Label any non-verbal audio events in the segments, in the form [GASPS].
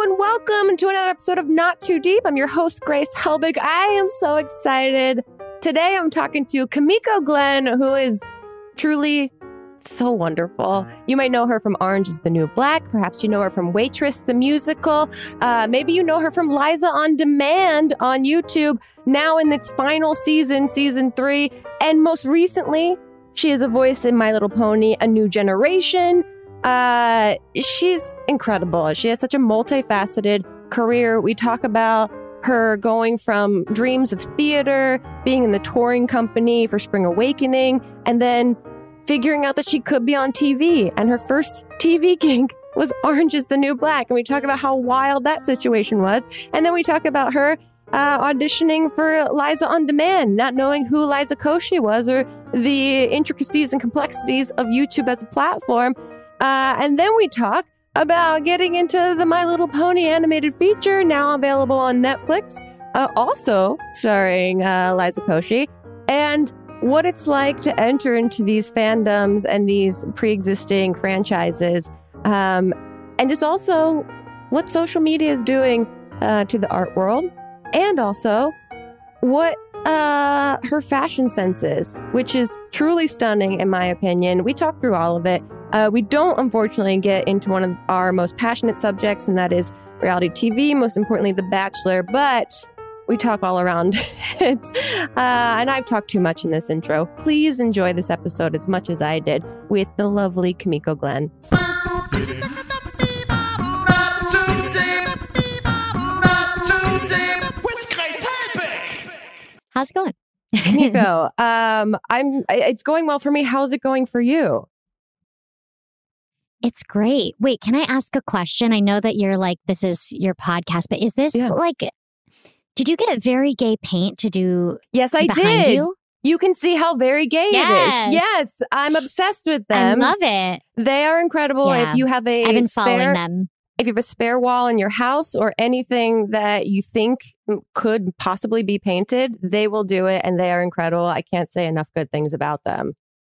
And welcome to another episode of Not Too Deep. I'm your host, Grace Helbig. I am so excited. Today I'm talking to Kimiko Glenn, who is truly so wonderful. You might know her from Orange is the New Black. Perhaps you know her from Waitress, the musical. Uh, maybe you know her from Liza on Demand on YouTube, now in its final season, season three. And most recently, she is a voice in My Little Pony, A New Generation. Uh, she's incredible. She has such a multifaceted career. We talk about her going from dreams of theater, being in the touring company for Spring Awakening, and then figuring out that she could be on TV. And her first TV [LAUGHS] gig was Orange is the New Black. And we talk about how wild that situation was. And then we talk about her uh, auditioning for Liza on Demand, not knowing who Liza Koshy was or the intricacies and complexities of YouTube as a platform. Uh, and then we talk about getting into the My Little Pony animated feature, now available on Netflix, uh, also starring uh, Liza Koshy, and what it's like to enter into these fandoms and these pre existing franchises. Um, and just also what social media is doing uh, to the art world, and also what uh, her fashion senses, which is truly stunning in my opinion. We talk through all of it. Uh, we don't, unfortunately, get into one of our most passionate subjects, and that is reality TV, most importantly, The Bachelor, but we talk all around [LAUGHS] it. Uh, and I've talked too much in this intro. Please enjoy this episode as much as I did with the lovely Kimiko Glenn. [LAUGHS] How's it going? Kimiko, [LAUGHS] um, I'm. It's going well for me. How's it going for you? It's great. Wait, can I ask a question? I know that you're like this is your podcast, but is this Yeah. like? Did you get very gay paint to do? Yes, I did. you? You can see how very gay Yes. it is. Yes, I'm obsessed with them. I love it. they are incredible. Yeah. If you have a I've been spare, following them. If you have a spare wall in your house or anything that you think could possibly be painted, they will do it, and they are incredible. I can't say enough good things about them.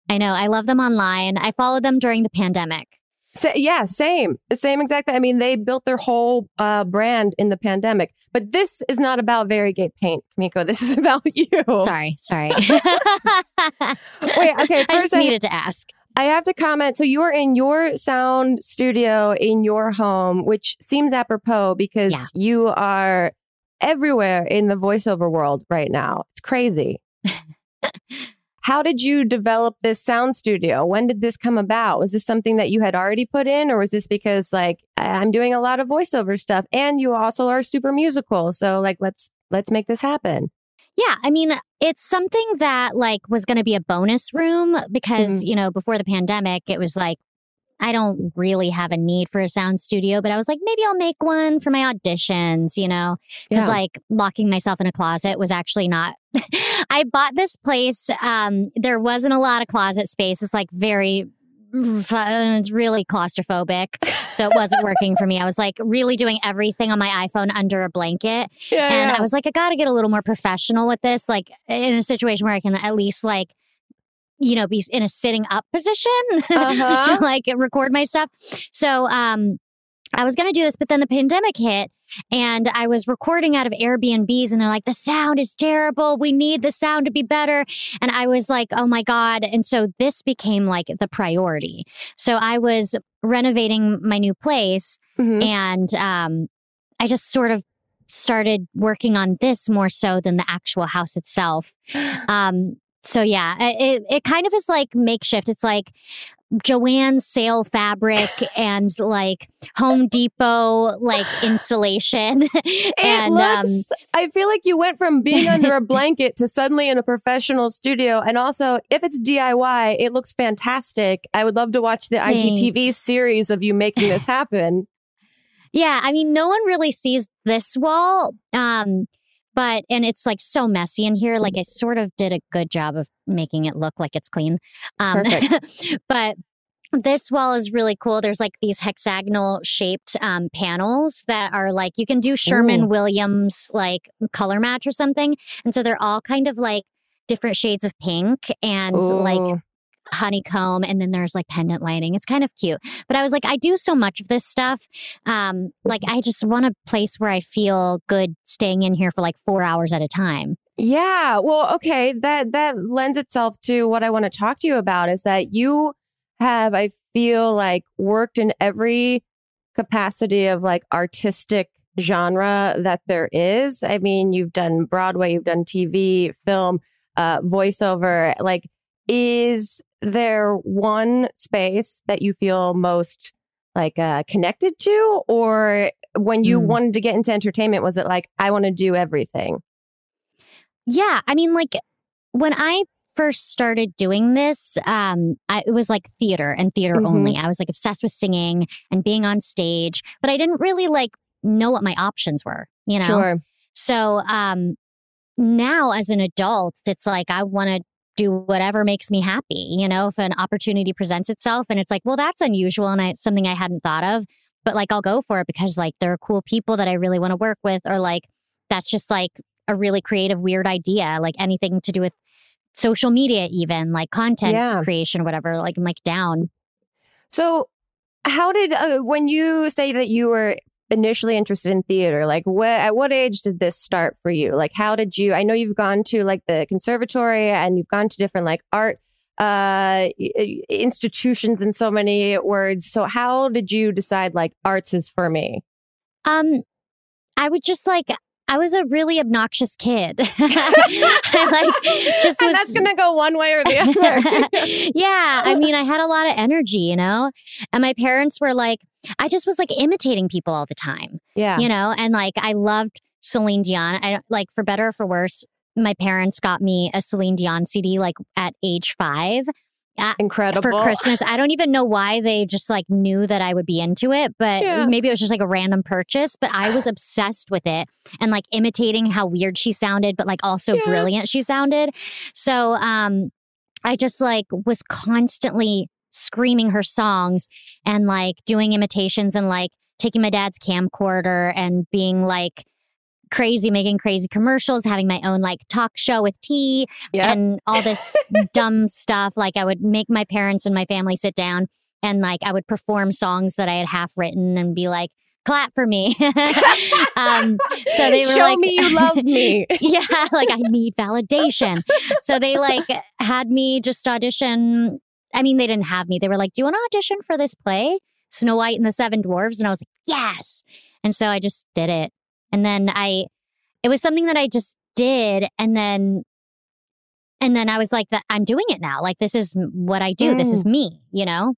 I know. I love them online. I followed them during the pandemic. Sa- yeah, same, same exactly. I mean, they built their whole uh, brand in the pandemic, but this is not about variegated paint, Kimiko. This is [LAUGHS] about you. Sorry, sorry. [LAUGHS] Wait, okay, [LAUGHS] I just I- needed to ask. I have to comment. So you are in your sound studio in your home, which seems apropos because Yeah. you are everywhere in the voiceover world right now. It's crazy. [LAUGHS] How did you develop this sound studio? When did this come about? Was this something that you had already put in, or was this because like I'm doing a lot of voiceover stuff and you also are super musical? So like let's let's make this happen. Yeah, I mean, it's something that like was going to be a bonus room because, Mhm. you know, before the pandemic, it was like I don't really have a need for a sound studio, but I was like maybe I'll make one for my auditions, you know. Cuz like locking myself in a closet was actually not [LAUGHS] I bought this place um there wasn't a lot of closet space. It's like very it's really claustrophobic. So it wasn't working for me. I was like really doing everything on my iPhone under a blanket. yeah, And yeah. I was like, I got to get a little more professional with this, like in a situation where I can at least like, you know, be in a sitting up position [LAUGHS] Uh-huh. to like record my stuff. So, um, I was going to do this, but then the pandemic hit and I was recording out of Airbnbs and they're like, the sound is terrible. We need the sound to be better. And I was like, oh my God. And so this became like the priority. So I was renovating my new place Mhm. and um, I just sort of started working on this more so than the actual house itself. [GASPS] Um, so yeah, it it kind of is like makeshift. It's like Joann's sale fabric [LAUGHS] and like Home Depot like [GASPS] insulation. And um, I feel like you went from being under a [LAUGHS] blanket to suddenly in a professional studio. And also, if it's DIY, it looks fantastic. I would love to watch the IGTV Thanks. series of you making this [LAUGHS] happen. Yeah, I mean, no one really sees this wall. Um, but and it's like so messy in here. Like I sort of did a good job of making it look like it's clean. Um, but this wall is really cool. There's like these hexagonal shaped um, panels that are like you can do Sherwin Ooh. Williams like color match or something, and so they're all kind of like different shades of pink and like honeycomb and then there's like pendant lighting. It's kind of cute. But I was like, I do so much of this stuff. Um, like I just want a place where I feel good staying in here for like four hours at a time. Yeah. Well, okay. That that lends itself to what I want to talk to you about is that you have, I feel like, worked in every capacity of like artistic genre that there is. I mean, you've done Broadway, you've done TV, film, uh, voiceover. Like, is there one space that you feel most like uh, connected to, or when you mm. wanted to get into entertainment, was it like I want to do everything? Yeah, I mean, like when I first started doing this, um, I, it was like theater and theater mm-hmm. only. I was like obsessed with singing and being on stage, but I didn't really like know what my options were, you know? Sure. So um, now as an adult, it's like I want to do whatever makes me happy. You know, if an opportunity presents itself and it's like, well, that's unusual and I, it's something I hadn't thought of, but like I'll go for it because like there are cool people that I really want to work with, or like that's just like a really creative, weird idea, like anything to do with social media, even like content yeah. creation, whatever. Like I'm like down. So, how did uh, when you say that you were initially interested in theater like what at what age did this start for you like how did you i know you've gone to like the conservatory and you've gone to different like art uh institutions in so many words so how did you decide like arts is for me um i would just like I was a really obnoxious kid. [LAUGHS] I like just was, that's gonna go one way or the [LAUGHS] other. yeah, I mean, I had a lot of energy, you know, and my parents were like, I just was like imitating people all the time. Yeah, you know, and like I loved Celine Dion. I like for better or for worse, my parents got me a Celine Dion CD like at age five. Incredible. For Christmas. I don't even know why they just like knew that I would be into it, but yeah. maybe it was just like a random purchase. But I was [SIGHS] obsessed with it and like imitating how weird she sounded, but like also yeah. brilliant she sounded. So um I just like was constantly screaming her songs and like doing imitations and like taking my dad's camcorder and being like crazy, making crazy commercials, having my own like talk show with tea yep. and all this [LAUGHS] dumb stuff. Like I would make my parents and my family sit down and like I would perform songs that I had half written and be like, clap for me. [LAUGHS] um, so they were Show like, me you love me. [LAUGHS] yeah, like I need validation. so they like had me just audition. I mean, they didn't have me. They were like, Do you want to audition for this play? Snow White and the Seven Dwarves? And I was like, Yes. And so I just did it. And then I, it was something that I just did. And then, and then I was like, that I'm doing it now. Like, this is what I do. Mm. This is mm. me, you know?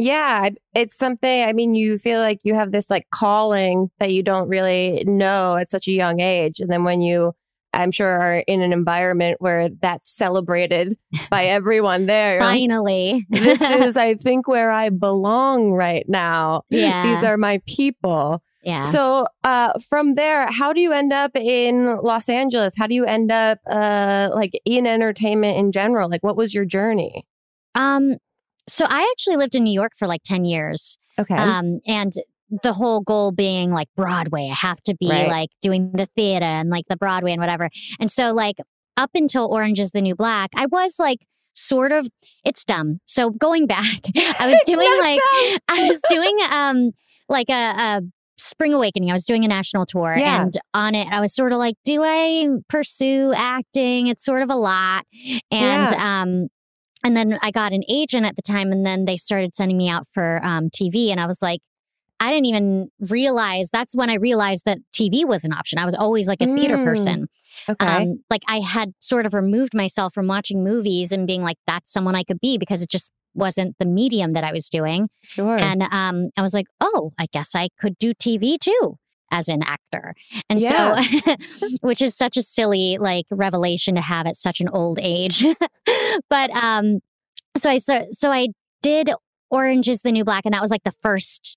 Yeah, it's something. I mean, you feel like you have this like calling that you don't really know at such a young age. And then when you, I'm sure, are in an environment where that's celebrated by [LAUGHS] everyone there. Finally. Like, this [LAUGHS] is, I think, where I belong right now. Yeah. These are my people. Yeah. So uh, from there, how do you end up in Los Angeles? How do you end up uh, like in entertainment in general? Like, what was your journey? Um, so I actually lived in New York for like ten years. Okay. Um, and the whole goal being like Broadway. I have to be right. like doing the theater and like the Broadway and whatever. And so like up until Orange is the New Black, I was like sort of it's dumb. So going back, [LAUGHS] I was doing like I was doing um like a, a Spring Awakening, I was doing a national tour yeah. and on it, I was sort of like, do I pursue acting? It's sort of a lot. And, yeah. um, and then I got an agent at the time, and then they started sending me out for um, TV. And I was like, I didn't even realize that's when I realized that TV was an option. I was always like a mm. theater person. Okay. Um, like I had sort of removed myself from watching movies and being like, that's someone I could be because it just wasn't the medium that I was doing. Sure. And um, I was like, oh, I guess I could do TV too as an actor. And yeah. so, [LAUGHS] which is such a silly like revelation to have at such an old age. [LAUGHS] but um, so I so, so I did Orange is the New Black, and that was like the first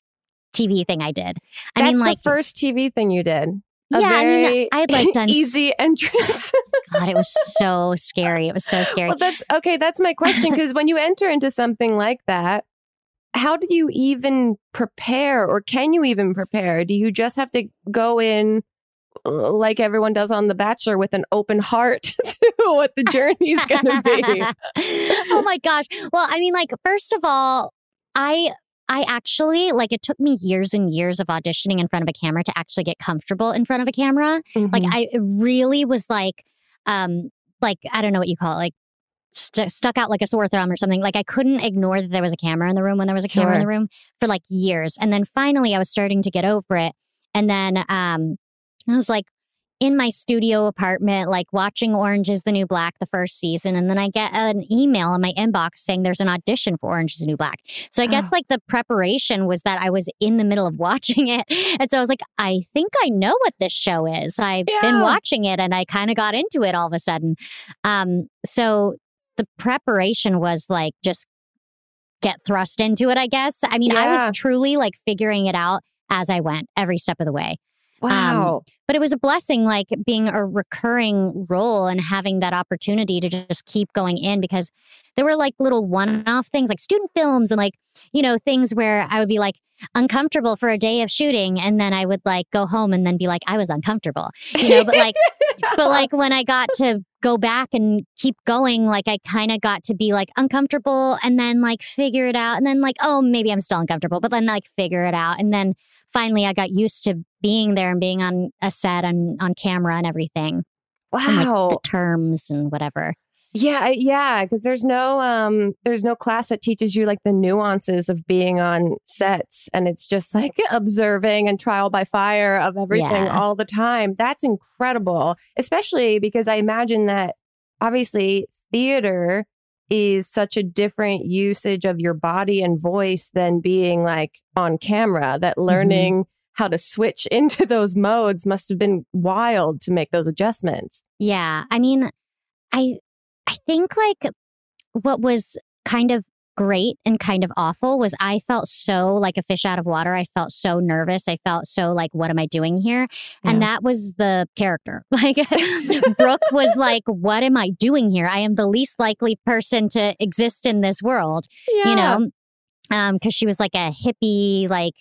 TV thing I did. I That's mean, like the first TV thing you did yeah, I mean, I had like [LAUGHS] done easy entrance. [LAUGHS] God, it was so scary. It was so scary. Well, that's okay. That's my question [LAUGHS] because when you enter into something like that, how do you even prepare, or can you even prepare? Do you just have to go in uh, like everyone does on The Bachelor with an open heart to what the journey's going to be. oh my gosh. Well, I mean, like, first of all, I I actually like it took me years and years of auditioning in front of a camera to actually get comfortable in front of a camera. Mm-hmm. Like I really was like um like I don't know what you call it like st- stuck out like a sore thumb or something. Like I couldn't ignore that there was a camera in the room when there was a camera in the room for like years. And then finally I was starting to get over it. And then um I was like, in my studio apartment, like watching Orange is the New Black the first season. And then I get an email in my inbox saying there's an audition for Orange is the New Black. So I guess like the preparation was that I was in the middle of [LAUGHS] watching it. And so I was like, I think I know what this show is. I've yeah. been watching it and I kind of got into it all of a sudden. Um, so the preparation was like just get thrust into it, I guess. I mean, yeah. I was truly like figuring it out as I went every step of the way. Um, wow. Um, but it was a blessing, like being a recurring role and having that opportunity to just keep going in because there were like little one off things like student films and like, you know, things where I would be like uncomfortable for a day of shooting. And then I would like go home and then be like, I was uncomfortable, you know, but like, but like when I got to go back and keep going, like I kind of got to be like uncomfortable and then like figure it out. And then like, oh, maybe I'm still uncomfortable, but then like figure it out. And then finally I got used to being there and being on a set and on camera and everything. Wow. And, like, the terms and whatever. Yeah, yeah, because there's no um there's no class that teaches you like the nuances of being on sets and it's just like [LAUGHS] observing and trial by fire of everything yeah. all the time. That's incredible, especially because I imagine that obviously theater is such a different usage of your body and voice than being like on camera. That mm-hmm. learning mm-hmm. how to switch [LAUGHS] into those modes must have been wild to make those adjustments. Yeah. I mean, I I think like what was kind of great and kind of awful was I felt so like a fish out of water. I felt so nervous. I felt so like, what am I doing here? Yeah. And that was the character. [LAUGHS] Like [LAUGHS] Brooke was like, what am I doing here? I am the least likely person to exist in this world, yeah. you know? Um, cause she was like a hippie, like,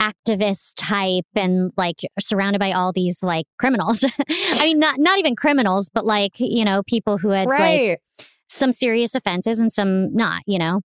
activist type and like surrounded by all these like criminals. [LAUGHS] I mean, not not even criminals, but like, you know, people who had right. like some serious offenses and some not, you know?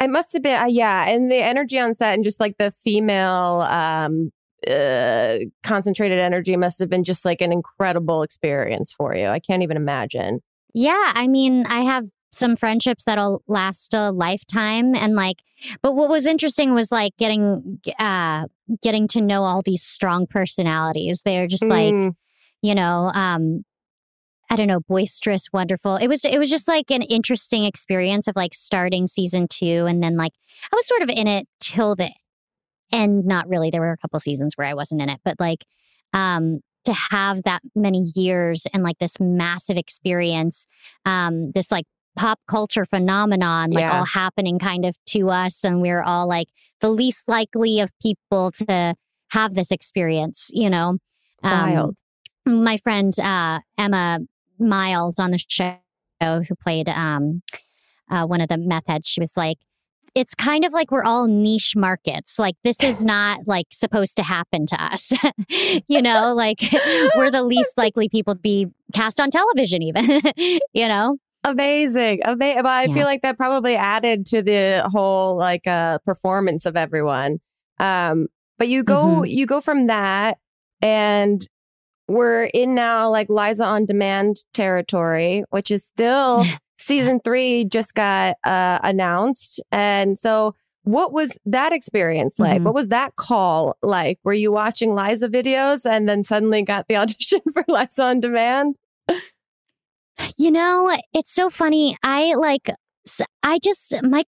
It must have been, uh, yeah. And the energy on set and just like the female um, uh, concentrated energy must have been just like an incredible experience for you. I can't even imagine. Yeah. I mean, I have some friendships that'll last a lifetime and like but what was interesting was like getting uh getting to know all these strong personalities they're just like mm. you know um I don't know, boisterous, wonderful. It was it was just like an interesting experience of like starting season two and then like I was sort of in it till the end. Not really. There were a couple seasons where I wasn't in it, but like um to have that many years and like this massive experience, um, this like pop culture phenomenon, like yeah. all happening kind of to us, and we're all like the least likely of people to have this experience, you know. Um, Wild. My friend uh, Emma Myles on the show who played um, uh, one of the meth heads, she was like, it's kind of like we're all niche markets. Like this is [LAUGHS] not like supposed to happen to us. [LAUGHS] you know, like [LAUGHS] we're the least likely people to be cast on television, even, you know? Amazing. Amazing. But I yeah. feel like that probably added to the whole like uh performance of everyone. Um, but you go mm-hmm. you go from that and we're in now like Liza on demand territory, which is still [LAUGHS] season three just got uh, announced. And so, what was that experience like? Mm-hmm. What was that call like? Were you watching Liza videos and then suddenly got the [LAUGHS] audition for Liza on demand? You know, it's so funny. I like, I just, my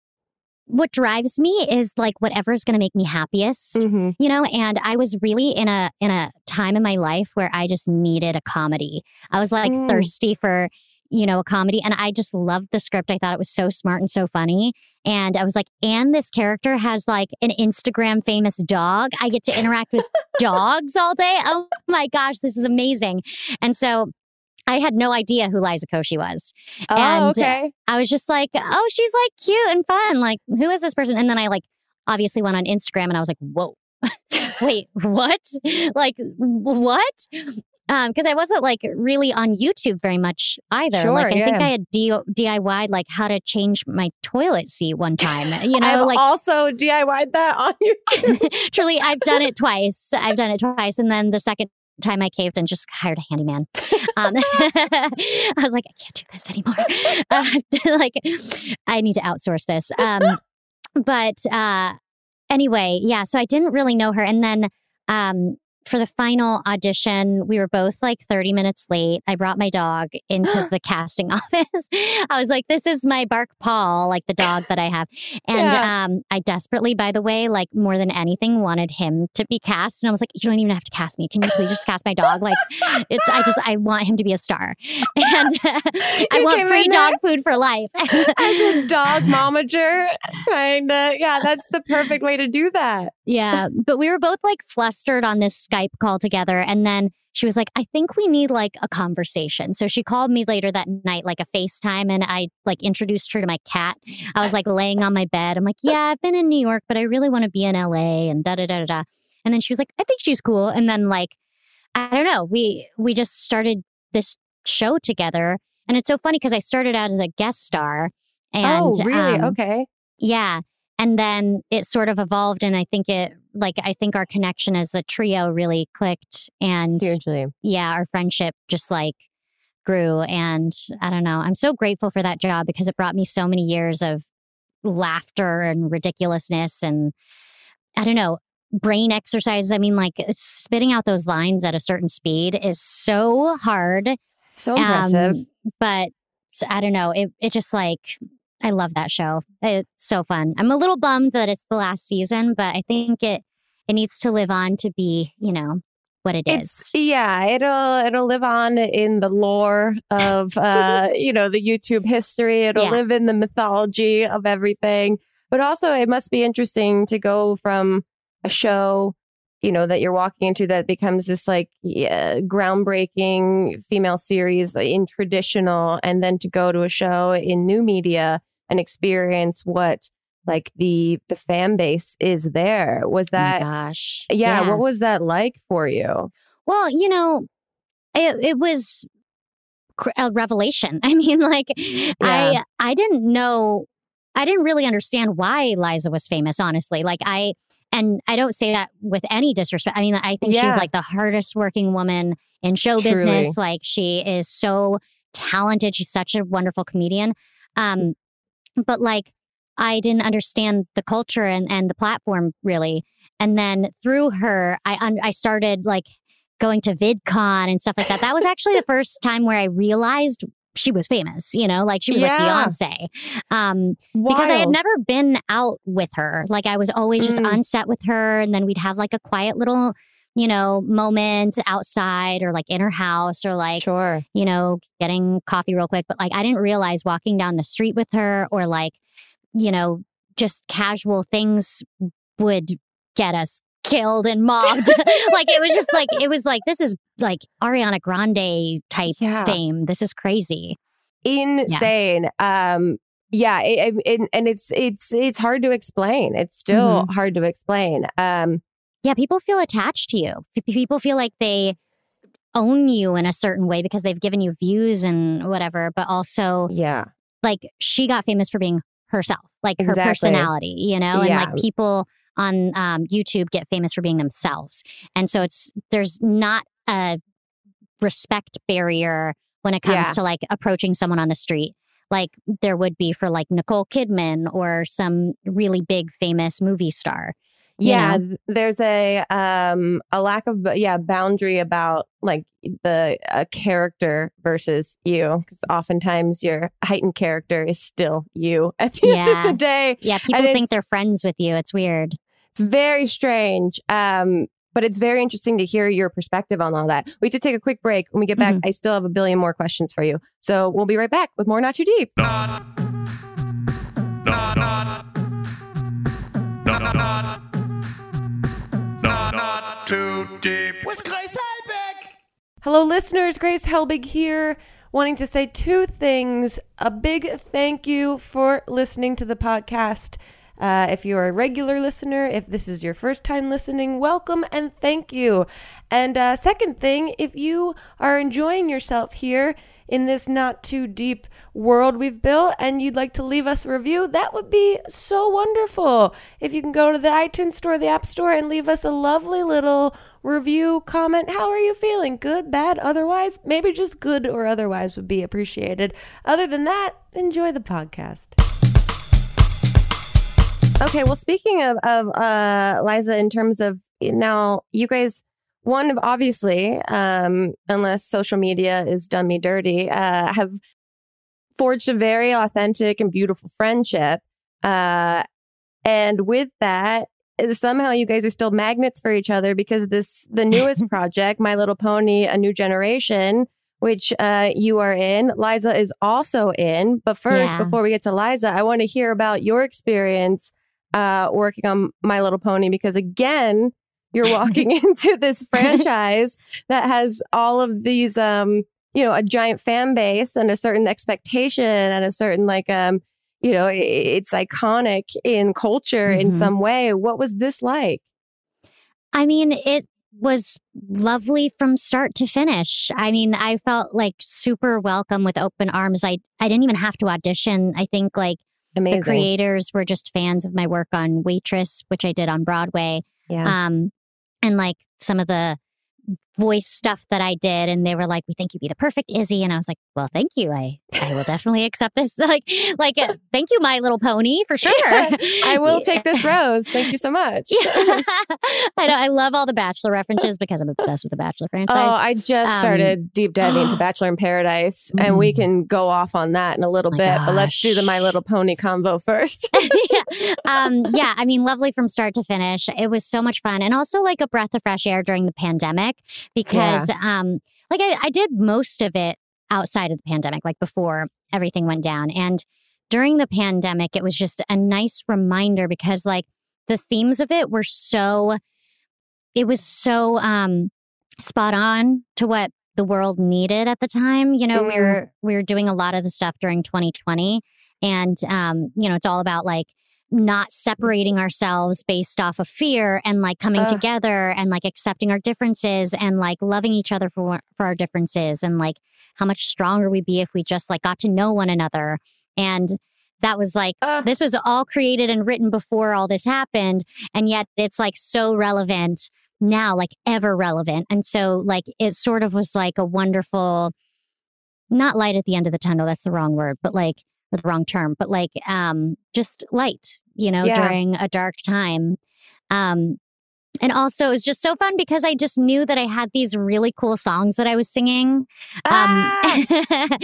what drives me is like whatever's going to make me happiest mm-hmm. you know and i was really in a in a time in my life where i just needed a comedy i was like mm. thirsty for you know a comedy and i just loved the script i thought it was so smart and so funny and i was like and this character has like an instagram famous dog i get to interact with dogs all day oh my gosh this is amazing and so I had no idea who Liza Koshy was. Oh, and okay. I was just like, oh, she's like cute and fun. Like, who is this person? And then I like obviously went on Instagram and I was like, whoa, [LAUGHS] wait, what? Like, what? because um, I wasn't like really on YouTube very much either. Sure, like I yeah. think I had D- DIY like how to change my toilet seat one time. You [LAUGHS] know, I've like also DIY'd that on [LAUGHS] YouTube. truly, I've done it twice. I've done it twice, and then the second time I caved and just hired a handyman. Um, I was like, I can't do this anymore. Uh, like, I need to outsource this. Um, but uh, anyway, yeah. So I didn't really know her, and then um, for the final audition, we were both like 30 minutes late. I brought my dog into [GASPS] the casting [LAUGHS] office. I was like, this is my bark Paul, like the dog that I have. And Yeah. um, I desperately, by the way, like more than anything, wanted him to be cast. And I was like, you don't even have to cast me. Can you please just cast my dog? Like, it's, I just, I want him to be a star. [LAUGHS] And [LAUGHS] I want free dog food for life. As a dog momager, kind of. Yeah, that's the perfect way to do that. Yeah, but we were both like flustered on this Skype call together. And then she was like, I think we need like a conversation. So she called me later that night, like a FaceTime, and I like introduced her to my cat. I was like laying on my bed. I'm like, yeah, I've been in New York, but I really want to be in LA and da da da da da. And then she was like, I think she's cool. And then like, I don't know, we we just started this show together. And it's so funny because I started out as a guest star. And oh, really? um, okay. yeah. And then it sort of evolved. And I think it, like, I think our connection as a trio really clicked. And Hugely. yeah, our friendship just like grew. And I don't know. I'm so grateful for that job because it brought me so many years of laughter and ridiculousness. And I don't know, brain exercises. I mean, like, spitting out those lines at a certain speed is so hard. So impressive. Um, but I don't know. It it just like I love that show. It's so fun. I'm a little bummed that it's the last season, but I think it it needs to live on to be, you know, what it is. It's yeah, it'll it'll live on in the lore of [LAUGHS] uh, you know, the YouTube history. It'll Yeah. live in the mythology of everything. But also it must be interesting to go from a show, you know, that you're walking into that becomes this like yeah, groundbreaking female series in traditional and then to go to a show in new media and experience what like the the fan base is there. Was Oh that gosh. yeah, what was that like for you? Well, you know, it, it was a revelation. [LAUGHS] I mean, like I I didn't know I didn't really understand why Liza was famous, honestly. Like I and I don't say that with any disrespect. I mean, I think she's like the hardest working woman in show Truly. business. Like she is so talented. She's such a wonderful comedian. Um, but like I didn't understand the culture and, and the platform really. And then through her, I un- I started like going to VidCon and stuff like that. That was actually the [LAUGHS] first time where I realized she was famous. You know, like she was Yeah. like Beyonce. Um, because I had never been out with her. Like I was always just Mm. on set with her, and then we'd have like a quiet little, you know, moment outside or like in her house or like sure. you know, getting coffee real quick. But like, I didn't realize walking down the street with her or like, you know, just casual things would get us killed and mobbed. [LAUGHS] [LAUGHS] like, it was just like, it was like, this is like Ariana Grande type Yeah. fame. This is crazy. Insane. Um yeah, it, it- it- and it's it's it's hard to explain. It's still Mm-hmm. hard to explain. Um Yeah. People feel attached to you. People feel like they own you in a certain way because they've given you views and whatever, but also yeah. like she got famous for being herself, like her Exactly. personality, you know, and Yeah. like people on um, YouTube get famous for being themselves. And so it's there's not a respect barrier when it comes Yeah. to like approaching someone on the street like there would be for like Nicole Kidman or some really big famous movie star. You Yeah, know? there's a um a lack of yeah boundary about like the uh, character versus you because oftentimes your heightened character is still you at the end of the day. Yeah, people it's- think they're friends with you. It's weird. It's very strange. Um, but it's very interesting to hear your perspective on all that. We have to take a quick break. When we get back, I still have a billion more questions for you. So we'll be right back with more Not Too Deep. Too deep. With Grace Helbig. Hello, listeners. Grace Helbig here, wanting to say two things. A big thank you for listening to the podcast. Uh, if you're a regular listener, if this is your first time listening, welcome and thank you. And uh, second thing, if you are enjoying yourself here in this not too deep world we've built and you'd like to leave us a review, that would be so wonderful. If you can go to the iTunes store, the App Store, and leave us a lovely little review, comment, how are you feeling? Good, bad, otherwise? Maybe just good or otherwise would be appreciated. Other than that, enjoy the podcast. Okay, well, speaking of, of uh, Liza, in terms of now, you guys one of obviously, um, unless social media is done me dirty, uh, have forged a very authentic and beautiful friendship. Uh, and with that, somehow you guys are still magnets for each other because this the newest [LAUGHS] project, My Little Pony: A New Generation, which uh, you are in. Liza is also in. But first, yeah. before we get to Liza, I want to hear about your experience uh, working on My Little Pony because again, you're [LAUGHS] walking [LAUGHS] into this franchise that has all of these um you know a giant fan base and a certain expectation and a certain like um you know it's iconic in culture mm-hmm. in some way what was this like i mean it was lovely from start to finish. I mean, I felt like super welcome with open arms. I I didn't even have to audition. I think like Amazing. the creators were just fans of my work on Waitress, which I did on Broadway. Yeah. Um, and like some of the voice stuff that I did, and they were like, "We think you'd be the perfect Izzy," and I was like, "Well, thank you. I I will definitely accept this. [LAUGHS] like, like, uh, [LAUGHS] thank you, My Little Pony, for sure. I [LAUGHS] will take this rose. Thank you so much. I know. I love all the Bachelor references because I'm obsessed with the Bachelor franchise. Oh, I just um, started deep diving into [GASPS] Bachelor in Paradise, and we mm. can go off on that in a little oh bit. Gosh. But let's do the My Little Pony convo first. yeah. Um, yeah, I mean, lovely from start to finish. It was so much fun, and also like a breath of fresh air during the pandemic because, yeah. um, like I, I did most of it outside of the pandemic, like before everything went down. And during the pandemic, it was just a nice reminder because, like, the themes of it were so, it was so um, spot on to what the world needed at the time. You know, mm. we were we were doing a lot of the stuff during 2020, and um, you know, it's all about like not separating ourselves based off of fear and like coming together and like accepting our differences and like loving each other for for our differences and like how much stronger we'd be if we just like got to know one another. And that was like, this was all created and written before all this happened. And yet it's like so relevant now, like ever relevant. And so, like, it sort of was like a wonderful, not light at the end of the tunnel, that's the wrong word, but like, the wrong term, but like, um, just light, you know, yeah. during a dark time. Um, and also, it was just so fun because I just knew that I had these really cool songs that I was singing. Um, [LAUGHS] ah!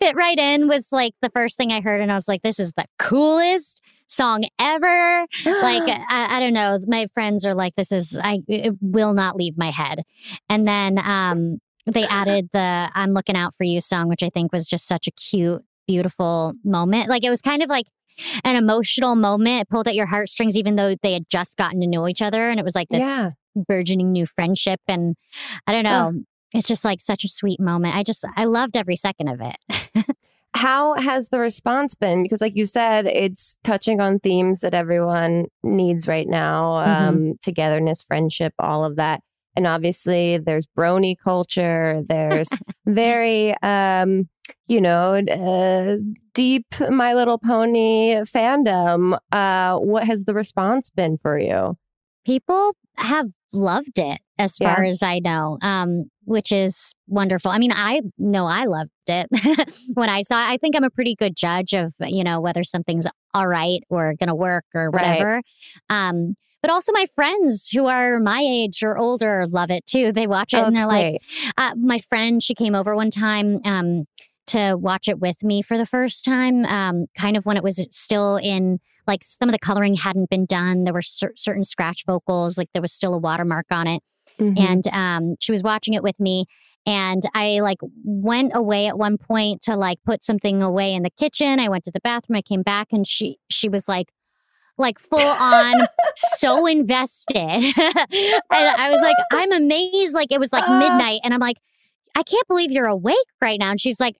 fit right in was like the first thing I heard, and I was like, "This is the coolest song ever!" like [GASPS] I, I, don't know. My friends are like, "This is I it will not leave my head." And then um, they added the "I'm Looking Out for You" song, which I think was just such a cute, beautiful moment. Like it was kind of like an emotional moment. It pulled at your heartstrings, even though they had just gotten to know each other. And it was like this yeah. burgeoning new friendship. And I don't know. It's just like such a sweet moment. I just, I loved every second of it. [LAUGHS] How has the response been? Because, like you said, it's touching on themes that everyone needs right now mm-hmm. um, togetherness, friendship, all of that. And obviously, there's brony culture, there's [LAUGHS] very, um, you know, uh, deep My Little Pony fandom. Uh, what has the response been for you? People have loved it as far yeah. as I know, um, which is wonderful. I mean, I know I loved it [LAUGHS] when I saw it. I think I'm a pretty good judge of, you know, whether something's all right or going to work or whatever. Right. Um, but also my friends who are my age or older love it too. They watch it oh, and they're great. like, uh, my friend, she came over one time. Um, to watch it with me for the first time, um, kind of when it was still in like some of the coloring hadn't been done. There were cer- certain scratch vocals, like there was still a watermark on it. Mm-hmm. And um, she was watching it with me. And I like went away at one point to like put something away in the kitchen. I went to the bathroom. I came back and she she was like, like full on [LAUGHS] so invested. [LAUGHS] and I was like, I'm amazed. Like it was like uh, midnight. And I'm like, I can't believe you're awake right now. And she's like,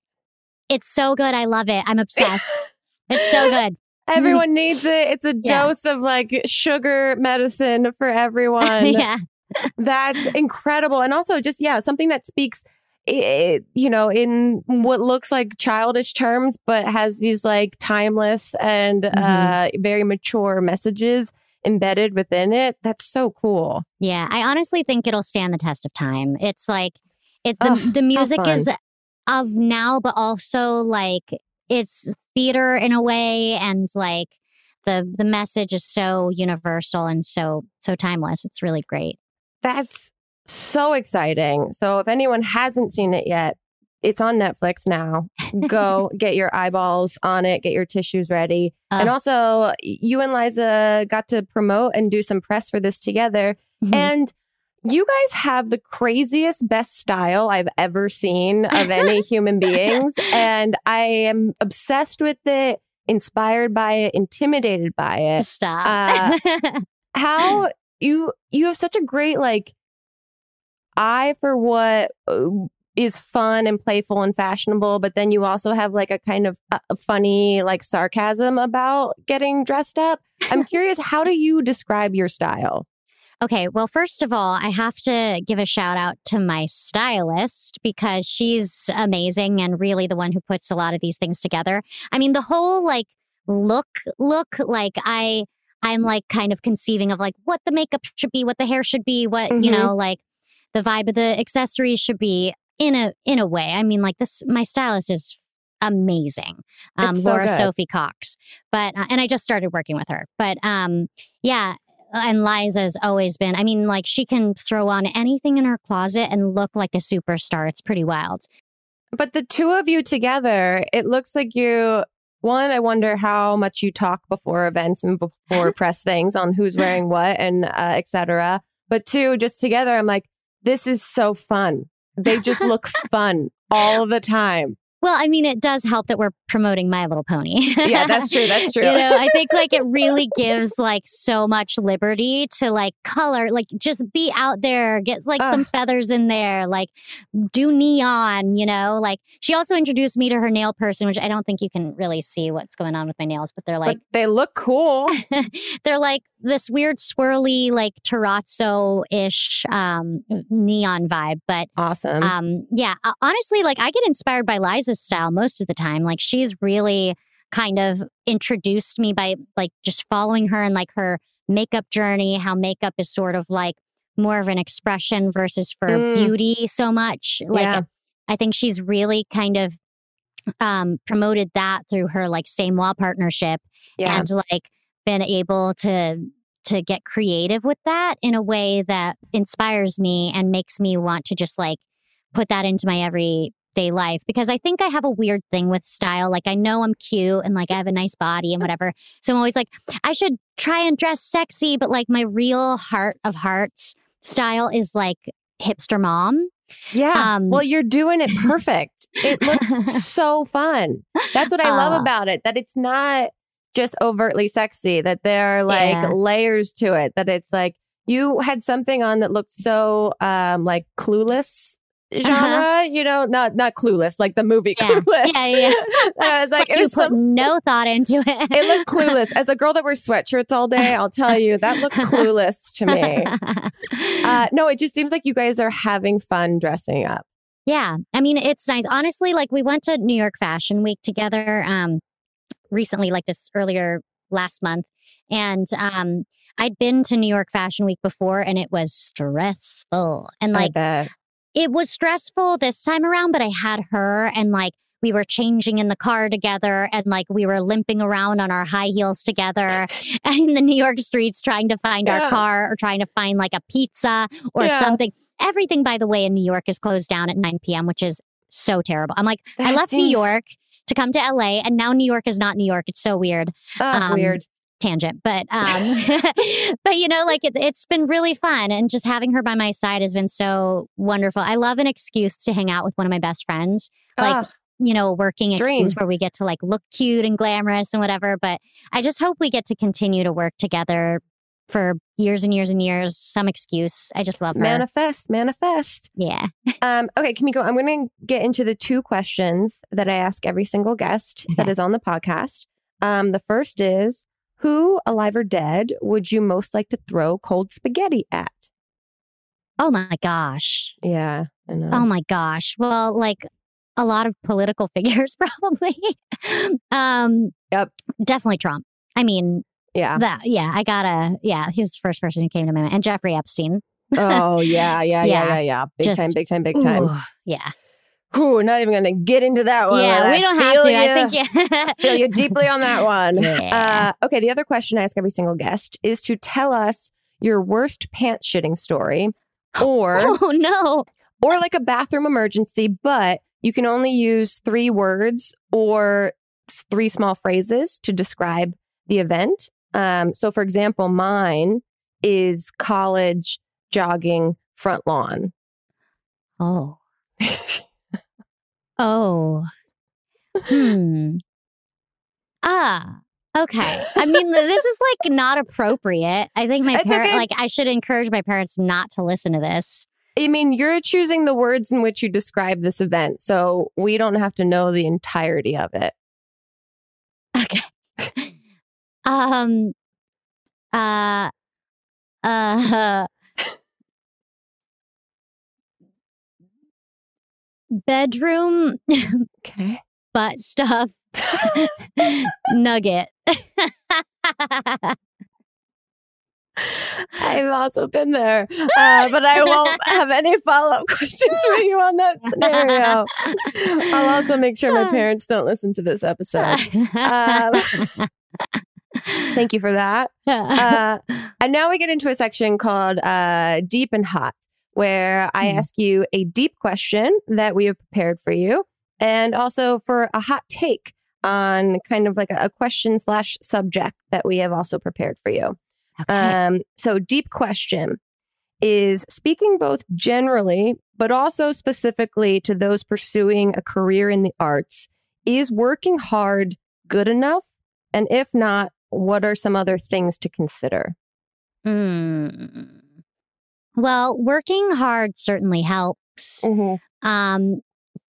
it's so good. I love it. I'm obsessed. it's so [LAUGHS] good. Everyone needs it. It's a Yeah. dose of like sugar medicine for everyone. [LAUGHS] yeah. That's incredible. And also, just, yeah, something that speaks, i you know, in what looks like childish terms, but has these like timeless and Mhm. uh, very mature messages embedded within it. That's so cool. Yeah, I honestly think it'll stand the test of time. It's like it the, the music is of now, but also like it's theater in a way, and like the the message is so universal and so so timeless. It's really great. That's so exciting. So, if anyone hasn't seen it yet, it's on Netflix now. Go [LAUGHS] get your eyeballs on it, get your tissues ready. and also, you and Liza got to promote and do some press for this together. Mhm. And you guys have the craziest, best style I've ever seen of any [LAUGHS] human beings. And I am obsessed with it, inspired by it, intimidated by it. Stop. [LAUGHS] How you you have such a great like eye for what uh, fun and playful and fashionable, but then you also have like a kind of uh, funny like sarcasm about getting dressed up. I'm [LAUGHS] curious, how do you describe your style? Okay, well, first of all, I have to give a shout out to my stylist because she's amazing and really the one who puts a lot of these things together. I mean, the whole like look, look like I, I'm like kind of conceiving of like what the makeup should be, what the hair should be, what you Mhm. know, like the vibe of the accessories should be in a in a way. I mean, like this, my stylist is amazing, um, so Laura good. Sophie Cox. But uh, and I just started working with her, but um, yeah, and Liza's always been, I mean, like she can throw on anything in her closet and look like a superstar. It's pretty wild. But the two of you together, it looks like you. One, I wonder how much you talk before events and before [LAUGHS] press things on who's wearing what and uh, et cetera. But two, just together, I'm like, this is so fun. They just look [LAUGHS] fun all the time. Well, I mean, it does help that we're promoting My Little Pony. Yeah, that's true. That's [LAUGHS] true. you know, I think like it really [LAUGHS] gives like so much liberty to like color, like just be out there, get like some feathers in there, like do neon, you know? Like she also introduced me to her nail person, which I don't think you can really see what's going on with my nails, but they're like but they look cool. [LAUGHS] they're like this weird swirly like terrazzo-ish um neon vibe but Awesome. um yeah uh, honestly like i get inspired by liza's style most of the time like she's really kind of introduced me by like just following her and like her makeup journey how makeup is sort of like more of an expression versus for Mm. beauty so much like Yeah. i think she's really kind of um promoted that through her like same wall partnership yeah. and like been able to to get creative with that in a way that inspires me and makes me want to just like put that into my everyday life because I think I have a weird thing with style like I know I'm cute and like I have a nice body and whatever so I'm always like I should try and dress sexy but like my real heart of hearts style is like hipster mom yeah. um, well, you're doing it perfect. it looks [LAUGHS] so fun. That's what I love Aw. about it. That it's not just overtly sexy. That there are like Yeah. layers to it. That it's like you had something on that looked so um like clueless genre. You know, not not clueless like the movie Uh-huh. Yeah. Clueless. Yeah, yeah. [LAUGHS] I was like, it you was put some- no thought into it it looked clueless. [LAUGHS] As a girl that wears sweatshirts all day, I'll tell you that looked clueless to me. [LAUGHS] Uh, no, it just seems like you guys are having fun dressing up. Yeah. I mean, it's nice. Honestly, like we went to New York Fashion Week together um recently, like this earlier last month. And um I'd been to New York Fashion Week before and it was stressful. And like. It was stressful this time around, but I had her and like we were changing in the car together and like we were limping around on our high heels together [LAUGHS] [LAUGHS] in the New York streets trying to find Yeah. our car or trying to find like a pizza or Yeah. something. Everything, by the way, in New York is closed down at 9 p.m., which is so terrible. I'm like, I That left New York to come to LA and now New York is not New York. It's so weird Oh, um, weird. Tangent but um [LAUGHS] but you know like it, it's been really fun and just having her by my side has been so wonderful i love an excuse to hang out with one of my best friends like Ugh. you know working Dream. excuse where we get to like look cute and glamorous and whatever but i just hope we get to continue to work together for years and years and years some excuse i just love her manifest, manifest. yeah [LAUGHS] Um, okay, Kimiko, I'm going to get into the two questions that I ask every single guest that Okay. is on the podcast. Um, the first is who, alive or dead, would you most like to throw cold spaghetti at? Oh my gosh. Yeah, I know. Oh my gosh. Well, like a lot of political [LAUGHS] figures, probably. [LAUGHS] um, Yep. Definitely Trump. I mean, yeah. that, yeah, I gotta, yeah, he was the first person who came to my mind. And Jeffrey Epstein. oh yeah, yeah, yeah, [LAUGHS] Yeah. yeah, yeah. Big Just- time, big time, big time. Ooh, yeah. Whew, not even gonna get into that one. yeah, we I don't have to. ya- I think, yeah. [LAUGHS] feel you deeply on that one. [LAUGHS] Yeah. Uh, okay, the other question I ask every single guest is to tell us your worst pants shitting story, [GASPS] or oh no. or like a bathroom emergency, but you can only use three words or three small phrases to describe the event. Um, so, for example, mine is college jogging front lawn. Oh. [LAUGHS] Oh. [LAUGHS] Hmm. Ah. Okay. I mean, this is like not appropriate. I think my It's parent, okay. like, I should encourage my parents not to listen to this. I mean, you're choosing the words in which you describe this event, so we don't have to know the entirety of it. Okay. [LAUGHS] um. Uh. Uh. [LAUGHS] Bedroom [LAUGHS] Okay. butt stuff nugget. I've also been there, uh, but I won't have any follow up [LAUGHS] questions for you on that scenario. I'll also make sure my [LAUGHS] parents don't listen to this episode. Um, Thank you for that. Uh, and now we get into a section called uh, Deep and Hot, where I Hmm. ask you a deep question that we have prepared for you, and also for a hot take on kind of like a, a question slash subject that we have also prepared for you. okay. Um, so, deep question is speaking both generally, but also specifically to those pursuing a career in the arts. Is working hard good enough? And if not, what are some other things to consider? Mm. Well, working hard certainly helps. Um,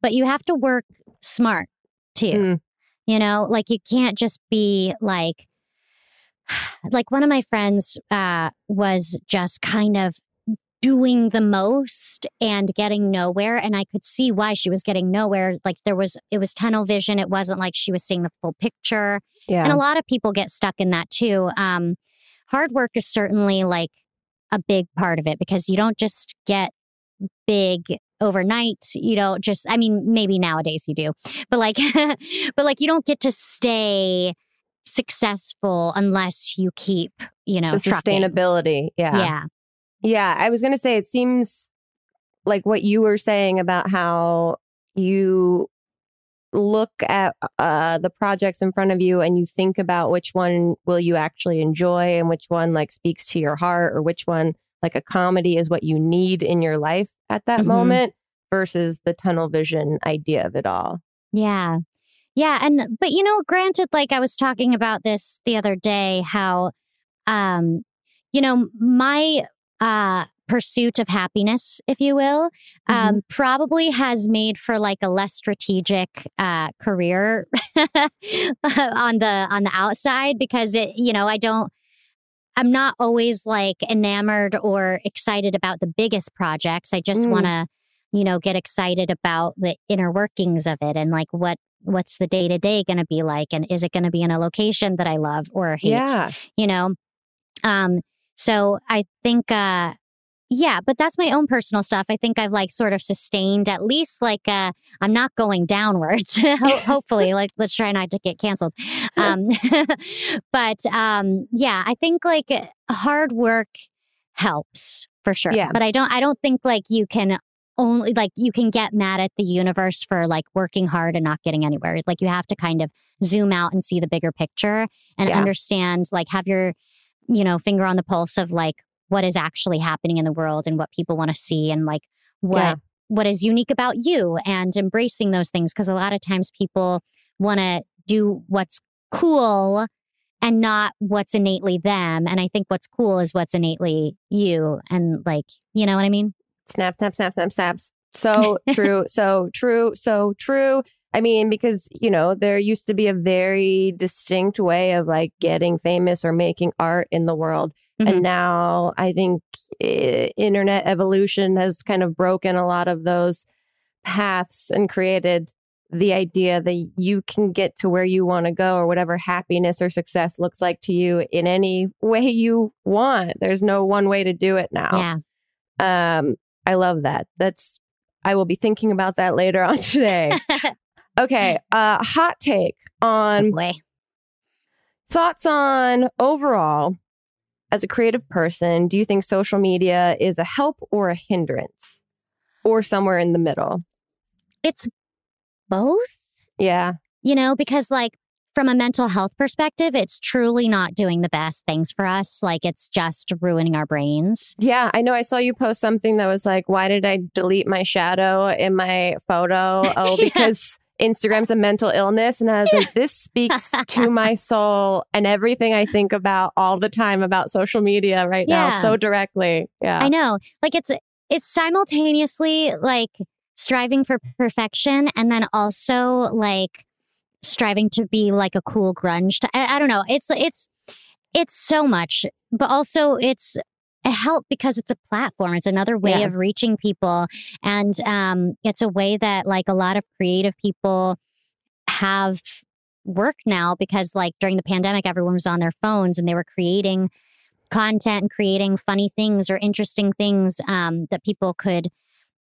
but you have to work smart too. Mm. You know, like you can't just be like, [SIGHS] like one of my friends uh, was just kind of doing the most and getting nowhere. And I could see why she was getting nowhere. Like there was, it was tunnel vision. It wasn't like she was seeing the full picture. Yeah. And a lot of people get stuck in that too. Um, hard work is certainly like a big part of it because you don't just get big overnight. You don't just, I mean, maybe nowadays you do, but like, [LAUGHS] but like you don't get to stay successful unless you keep, you know, sustainability. Yeah. Yeah. Yeah. I was going to say, it seems like what you were saying about how you look at uh, the projects in front of you and you think about which one will you actually enjoy and which one like speaks to your heart or which one like a comedy is what you need in your life at that Mhm. moment versus the tunnel vision idea of it all. Yeah. Yeah. And, but you know, granted, like I was talking about this the other day, how, um, you know, my, uh, pursuit of happiness, if you will, um, probably has made for like a less strategic uh, career [LAUGHS] on the on the outside because it, you know, I don't. I'm not always like enamored or excited about the biggest projects. I just Mm. want to, you know, get excited about the inner workings of it and like what what's the day to day going to be like, and is it going to be in a location that I love or hate? Yeah. you know um so i think uh yeah but that's my own personal stuff. I think i've like sort of sustained at least like uh i'm not going downwards. [LAUGHS] Hopefully like let's try not to get canceled. [LAUGHS] Um [LAUGHS] but um yeah i think like hard work helps for sure. Yeah. but i don't i don't think like you can only like you can get mad at the universe for like working hard and not getting anywhere. Like you have to kind of zoom out and see the bigger picture and Yeah. understand like have your you know finger on the pulse of like what is actually happening in the world and what people want to see and like what Yeah. what is unique about you and embracing those things because a lot of times people want to do what's cool and not what's innately them and i think what's cool is what's innately you and like you know what i mean Snap, snap, snap, snap, snaps. [LAUGHS] So true, so true, so true. I mean, because, you know, there used to be a very distinct way of like getting famous or making art in the world. Mhm. And now I think eh, internet evolution has kind of broken a lot of those paths and created the idea that you can get to where you want to go or whatever happiness or success looks like to you in any way you want. There's no one way to do it now. Yeah. Um, I love that. That's I will be thinking about that later on [LAUGHS] today. [LAUGHS] okay, uh, hot take on Boy. thoughts on overall as a creative person. Do you think social media is a help or a hindrance, or somewhere in the middle? It's both, Yeah, you know, because like from a mental health perspective, it's truly not doing the best things for us. Like it's just ruining our brains. yeah. I know. I saw you post something that was like, "Why did I delete my shadow in my photo?" [LAUGHS] Oh, because. Instagram's a mental illness. And I was like, [LAUGHS] this speaks to my soul and everything I think about all the time about social media right now so directly. Yeah. I know. Like it's it's simultaneously like striving for perfection and then also like striving to be like a cool grunge. To, I, I don't know. It's it's it's so much, but also it's help because it's a platform. It's another way Yeah. of reaching people, and um, it's a way that like a lot of creative people have work now because like during the pandemic everyone was on their phones and they were creating content and creating funny things or interesting things um, that people could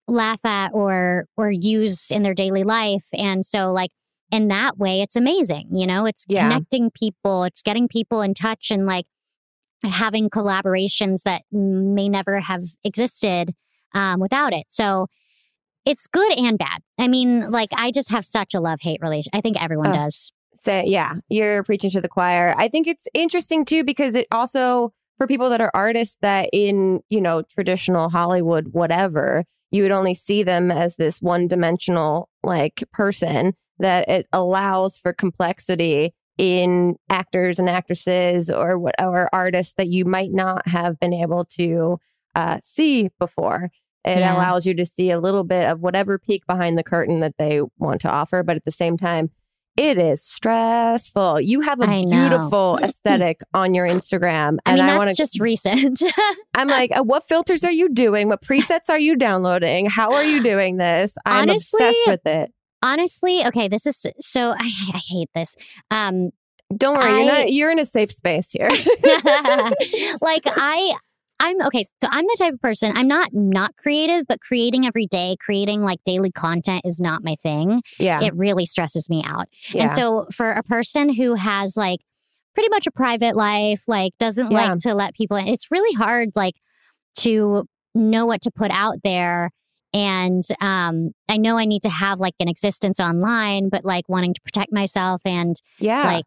laugh at or or use in their daily life and so like in that way it's amazing you know it's Yeah. connecting people it's getting people in touch and like having collaborations that may never have existed um, without it. So it's good and bad. I mean like i just have such a love hate relation i think everyone Ugh. does. So yeah you're preaching to the choir. I think it's interesting too because it also for people that are artists that in you know traditional hollywood whatever you would only see them as this one dimensional like person that it allows for complexity in actors and actresses or what or artists that you might not have been able to uh, see before it Yeah. allows you to see a little bit of whatever peek behind the curtain that they want to offer but at the same time it is stressful. You have a beautiful [LAUGHS] aesthetic on your Instagram, i and mean I want to. just recent [LAUGHS] I'm like, uh, what filters are you doing? What presets are you downloading? How are you doing this? I'm Honestly, obsessed with it. Honestly okay this is so i, I hate this um Don't worry, you're not. You're in a safe space here. [LAUGHS] [LAUGHS] like i i'm okay so i'm the type of person i'm not not creative but creating every day creating like daily content is not my thing yeah, it really stresses me out yeah, and so for a person who has like pretty much a private life like doesn't Yeah. like to let people in it's really hard like to know what to put out there and um i know i need to have like an existence online but like wanting to protect myself and yeah. like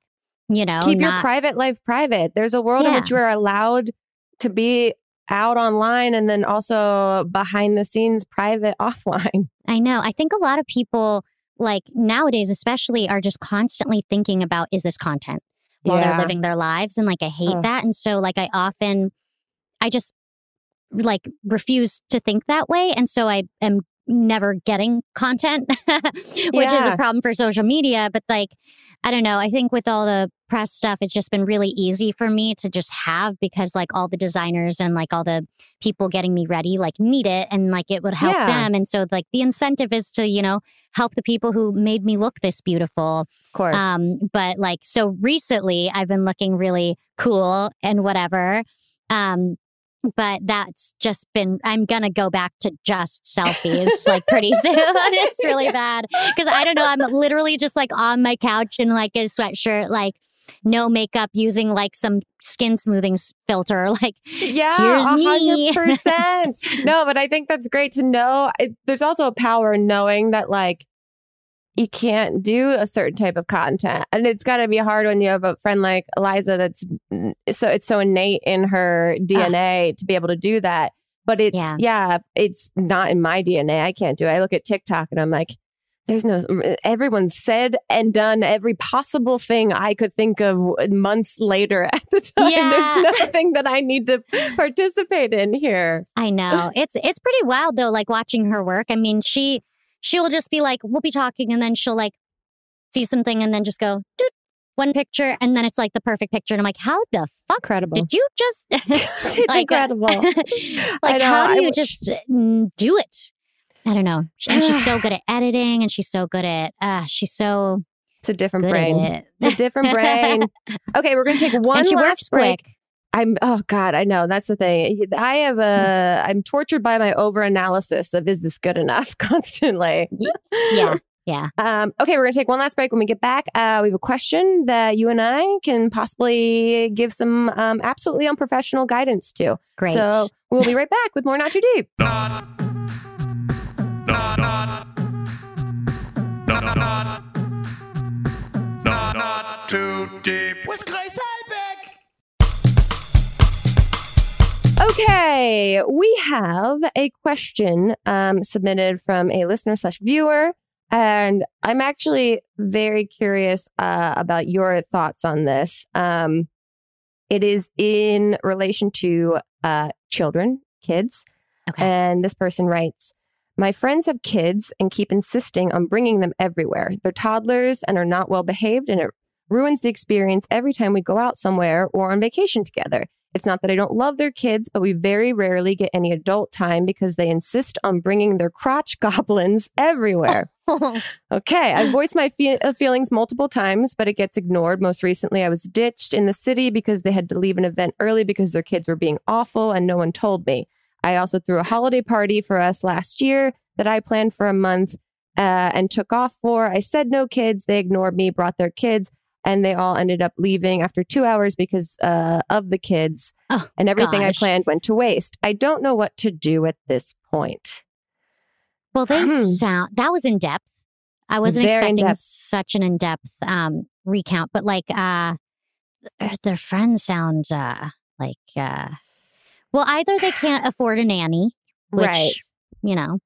you know Keep your private life private. There's a world in which you are allowed to be out online and then also behind the scenes private [LAUGHS] offline. I know. I think a lot of people, like nowadays, especially, are just constantly thinking about is this content while Yeah. they're living their lives. And like, I hate Ugh. that. And so, like, I often, I just like refuse to think that way. And so I am never getting content, [LAUGHS] which is a problem for social media. But like, I don't know. I think with all the press stuff, it's just been really easy for me to just have because like all the designers and like all the people getting me ready like need it and like it would help Yeah. them. And so like the incentive is to, you know, help the people who made me look this beautiful. Of course. Um, but like so recently I've been looking really cool and whatever. Um, but that's just been I'm gonna go back to just selfies like pretty [LAUGHS] soon. it's really bad. Cause I don't know, I'm literally just like on my couch in like a sweatshirt, like no makeup using like some skin smoothing filter. [LAUGHS] Like Yeah, Here's a me. hundred [LAUGHS] percent. No, but I think that's great to know. It, there's also a power in knowing that like you can't do a certain type of content, and it's got to be hard when you have a friend like Eliza that's so it's so innate in her ah. DNA to be able to do that. But it's Yeah. yeah. it's not in my DNA. I can't do it. I look at TikTok and I'm like. There's no, everyone said and done every possible thing I could think of months later [LAUGHS] at the time. Yeah. There's nothing that I need to participate in here. I know. It's it's pretty wild though, like watching her work. I mean, she she'll just be like, we'll be talking, and then she'll like see something and then just go doot, one picture and then it's like the perfect picture. And I'm like, how the fuck Incredible. did you just [LAUGHS] [LAUGHS] it's like, incredible. [LAUGHS] Like know, how I do you wish- just mm, do it? I don't know. And she's so good at [SIGHS] editing and she's so good at uh she's so It's a different brain. it. It's a different brain. Okay, we're gonna take one and she last works break. quick. I'm oh god, I know that's the thing. I have a I'm tortured by my over analysis of is this good enough constantly. Yeah. Yeah. Um, okay, we're gonna take one last break. When we get back, uh, we have a question that you and I can possibly give some um, absolutely unprofessional guidance to. Great. So we'll be right back with more Not Too Deep. Not. Not. Not. Not. Not. Not. Not too deep. With Grace Okay, we have a question um, submitted from a listener slash viewer, and I'm actually very curious uh, about your thoughts on this. Um, it is in relation to uh, children, kids, okay. and this person writes. My friends have kids and keep insisting on bringing them everywhere. They're toddlers and are not well behaved, and it ruins the experience every time we go out somewhere or on vacation together. It's not that I don't love their kids, but we very rarely get any adult time because they insist on bringing their crotch [LAUGHS] goblins everywhere. [LAUGHS] Okay, I voiced my fe- uh, feelings multiple times, but it gets ignored. Most recently, I was ditched in the city because they had to leave an event early because their kids were being awful and no one told me. I also threw a holiday party for us last year that I planned for a month uh, and took off for. I said no kids. They ignored me, brought their kids, and they all ended up leaving after two hours because uh, of the kids. Oh, and everything I planned went to waste. I don't know what to do at this point. Well, they Hmm. sound that was in depth. I wasn't Very expecting such an in-depth um, recount, but like uh, their friends sound uh, like uh, well, either they can't afford a nanny, which Right. you know,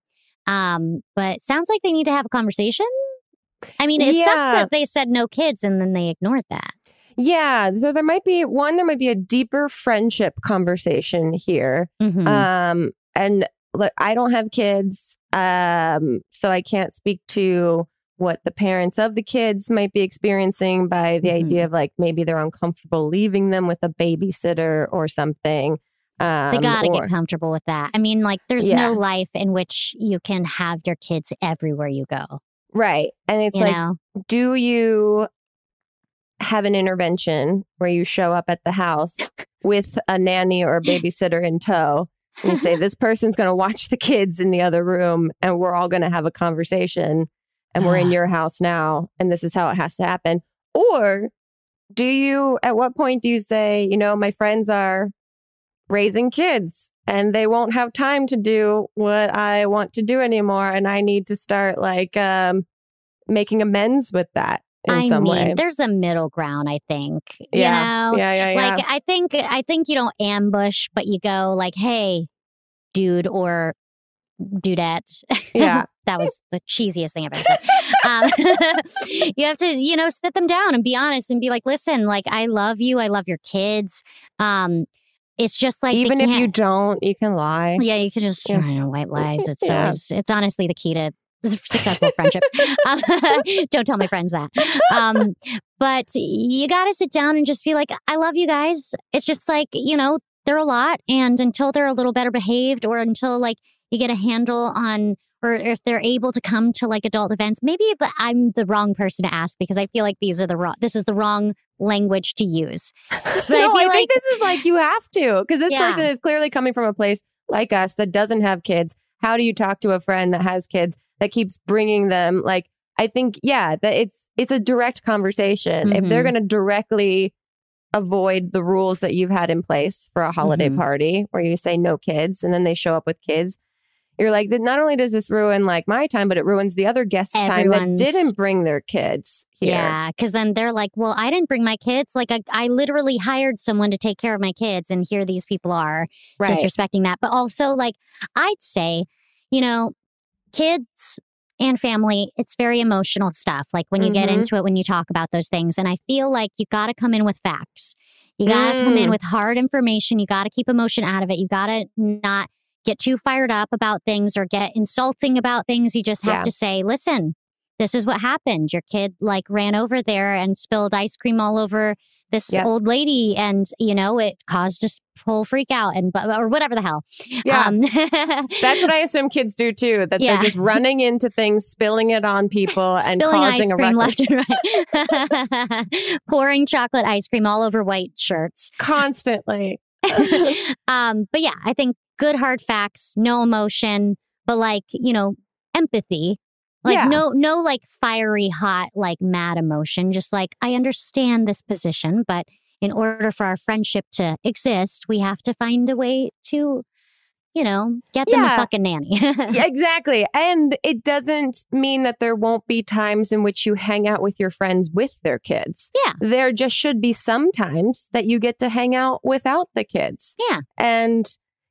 um, but sounds like they need to have a conversation. I mean, it sucks Yeah. that they said no kids and then they ignored that. Yeah. So there might be one, there might be a deeper friendship conversation here. Mhm. Um, and look, I don't have kids. Um, so I can't speak to what the parents of the kids might be experiencing by the Mhm. idea of like maybe they're uncomfortable leaving them with a babysitter or something. Um, they got to or- get comfortable with that. I mean, like, there's Yeah. no life in which you can have your kids everywhere you go. Right. And it's you like, know, do you have an intervention where you show up at the house with a nanny or a babysitter in tow and you say [LAUGHS] this person's going to watch the kids in the other room and we're all going to have a conversation and we're in your house now and this is how it has to happen or do you at what point do you say you know my friends are raising kids and they won't have time to do what i want to do anymore and i need to start like um making amends with that in I some mean, way there's a middle ground. I think. yeah You know, yeah yeah yeah like I think I think you don't ambush, but you go like, "Hey, dude," or "Dudette." Yeah. [LAUGHS] that was the cheesiest thing I've ever said. um, [LAUGHS] you have to, you know, sit them down and be honest and be like, "Listen, like I love you. I love your kids. Um, it's just like even if you don't you can lie yeah, you can just Yeah. you know, white lies. It's Yeah. always, it's honestly the key to [LAUGHS] successful friendships. [LAUGHS] Um, [LAUGHS] don't tell my friends that. Um, but you got to sit down and just be like, I love you guys. It's just like you know they're a lot, and until they're a little better behaved, or until like you get a handle on. Or if they're able to come to like adult events, maybe the, I'm the wrong person to ask because I feel like these are the wrong. This is the wrong language to use. [LAUGHS] no, I I, feel think this is like you have to because this Yeah. person is clearly coming from a place like us that doesn't have kids. How do you talk to a friend that has kids that keeps bringing them? Like, I think, yeah, that it's it's a direct conversation. If they're Mhm. going to directly avoid the rules that you've had in place for a holiday Mhm. party, where you say no kids, and then they show up with kids. You're like, that not only does this ruin like my time, but it ruins the other guests' time that didn't bring their kids here. Yeah, because then they're like, "Well, I didn't bring my kids. Like, I, I literally hired someone to take care of my kids, and here these people are Right. disrespecting that." But also, like, I'd say, you know, kids and family, it's very emotional stuff. Like when you get Mhm. into it, when you talk about those things, and I feel like you got to come in with facts. You got to come in Mm. with hard information. You got to keep emotion out of it. You got to not get too fired up about things or get insulting about things. You just have Yeah. to say, listen, this is what happened. Your kid like ran over there and spilled ice cream all over this Yep. old lady, and you know it caused a whole freak out and or whatever the hell. Yeah. Um, That's what I [LAUGHS] assume kids do too. That Yeah. they're just running into things, spilling it on people, [LAUGHS] and spilling causing ice a cream left and right, [LAUGHS] pouring chocolate ice cream all over white shirts. constantly. um, but yeah, I think good hard facts, no emotion, but like you know, empathy. Like Yeah. no, no, like fiery, hot, like mad emotion. Just like I understand this position, but in order for our friendship to exist, we have to find a way to, you know, get them a fucking nanny. Yeah, [LAUGHS] exactly. And it doesn't mean that there won't be times in which you hang out with your friends with their kids. Yeah. There just should be some times that you get to hang out without the kids. Yeah. And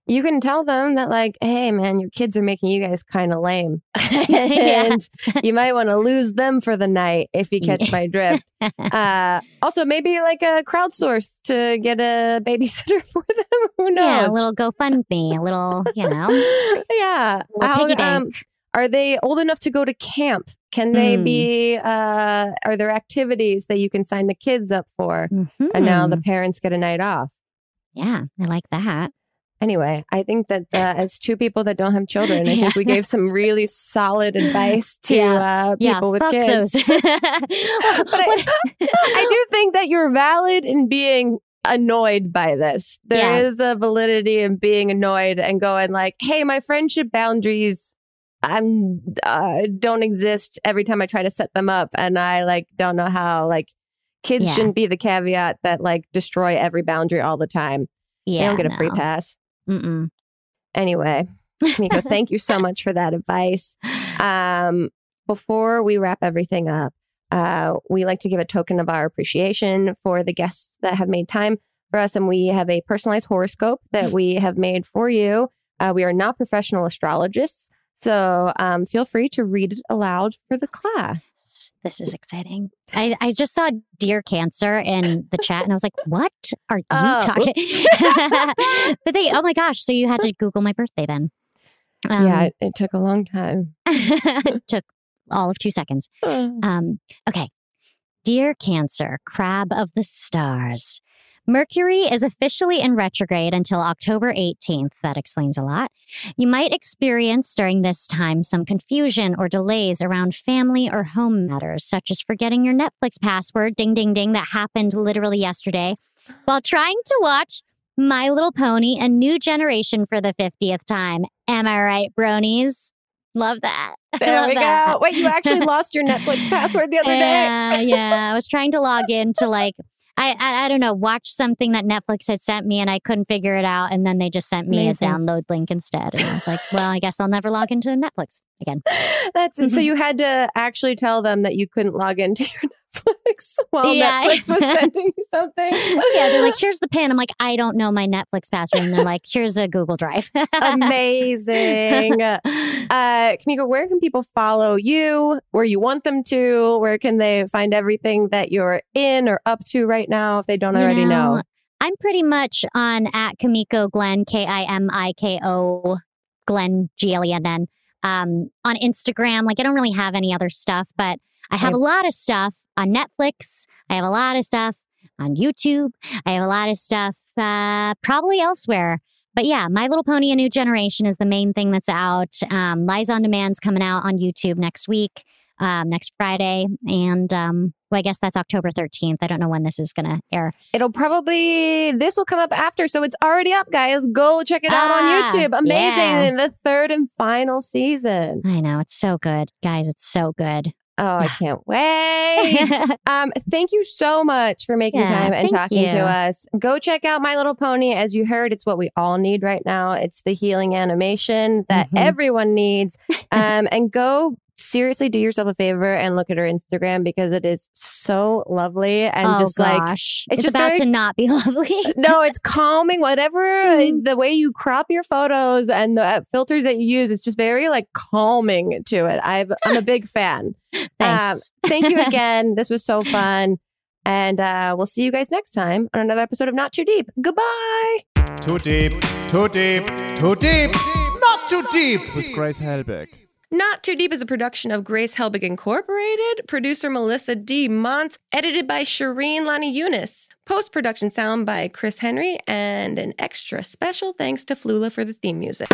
you can tell them that, like, hey, man, your kids are making you guys kind of lame. [LAUGHS] [LAUGHS] And you might want to lose them for the night if you catch my drift. [LAUGHS] Uh, also, maybe like a crowdsource to get a babysitter for them. Who knows? yeah, a little GoFundMe, a little, you know, yeah. little How, piggy um, are they old enough to go to camp? Can they Hmm. be, uh, are there activities that you can sign the kids up for? And now the Mhm. parents get a night off. yeah, I like that. Anyway, I think that uh, as two people that don't have children, [LAUGHS] I Yeah. think we gave some really solid advice [LAUGHS] to uh, Yeah, people with kids. [LAUGHS] But I, I do think that you're valid in being annoyed by this. There is Yeah. a validity in being annoyed and going like, "Hey, my friendship boundaries I'm uh, don't exist every time I try to set them up and I like don't know how like kids Yeah. shouldn't be the caveat that like destroy every boundary all the time. yeah, they don't get a free pass. Mm-mm. Anyway, Miko, thank you so much for that advice. [LAUGHS] Um, before we wrap everything up, uh, we like to give a token of our appreciation for the guests that have made time for us. And we have a personalized horoscope that [LAUGHS] we have made for you. Uh, we are not professional astrologists. So um, feel free to read it aloud for the class. This is exciting. I, I just saw deer cancer in the chat and I was like, what are [LAUGHS] you Oh, talking? [LAUGHS] but they, oh my gosh. So you had to Google my birthday then. Um, yeah, it, it took a long time. [LAUGHS] it took all of two seconds. [SIGHS] Um, okay. Dear Cancer, crab of the stars. Mercury is officially in retrograde until October 18th. That explains a lot. You might experience during this time some confusion or delays around family or home matters, such as forgetting your Netflix password, ding, ding, ding, that happened literally yesterday, while trying to watch My Little Pony, a new generation for the 50th time. Am I right, bronies? Love that. [LAUGHS] There we that. go. Wait, you actually [LAUGHS] lost your Netflix password the other day? Yeah, yeah. I was trying to log in to like I, I I don't know, watch something that Netflix had sent me and I couldn't figure it out and then they just sent me Amazing. a download link instead. And I was like, well, I guess I'll never log into Netflix again. [LAUGHS] That's. So [LAUGHS] you had to actually tell them that you couldn't log into your Netflix [LAUGHS] while Yeah. Netflix was [LAUGHS] sending you something. Yeah, they're like, [LAUGHS] here's the pin. I'm like, I don't know my Netflix password. And they're like, here's a Google Drive. amazing. Uh, Kimiko, where can people follow you? Where you want them to? Where can they find everything that you're in or up to right now if they don't You already know? I'm pretty much on at Kimiko Glenn, K I M I K O Glenn, G L E N N. Um, on Instagram, like I don't really have any other stuff, but I have a lot of stuff on Netflix. I have a lot of stuff on YouTube. I have a lot of stuff uh, probably elsewhere. But yeah, My Little Pony: A New Generation is the main thing that's out. Um, Lies on Demand's coming out on YouTube next week, um, next Friday, and um, well, I guess that's October 13th. I don't know when this is going to air. It'll probably this will come up after, so it's already up, guys. Go check it out Ah, on YouTube. Amazing, yeah. the third and final season. I know it's so good, guys. It's so good. Oh, I can't wait. [LAUGHS] um, thank you so much for making Yeah, time and talking to us. Go check out My Little Pony. As you heard, it's what we all need right now. It's the healing animation that Mhm. everyone needs. [LAUGHS] Um, and go seriously do yourself a favor and look at her Instagram because it is so lovely and oh just like gosh, it's it's, just about very- to not be [LAUGHS] lovely. no, it's calming. Whatever Mhm. the way you crop your photos and the uh, filters that you use, it's just very like calming to it. I've, I'm a big fan. [LAUGHS] Thanks. Um, thank you [LAUGHS] again. this was so fun. And uh, we'll see you guys next time on another episode of Not Too Deep. Goodbye. Too deep, too deep, too deep, not too deep with Grace Helbig. Not Too Deep is a production of Grace Helbig Incorporated, producer Melissa D. Montz, edited by Shireen Lani Yunus, post production sound by Chris Henry, and an extra special thanks to Flula for the theme music.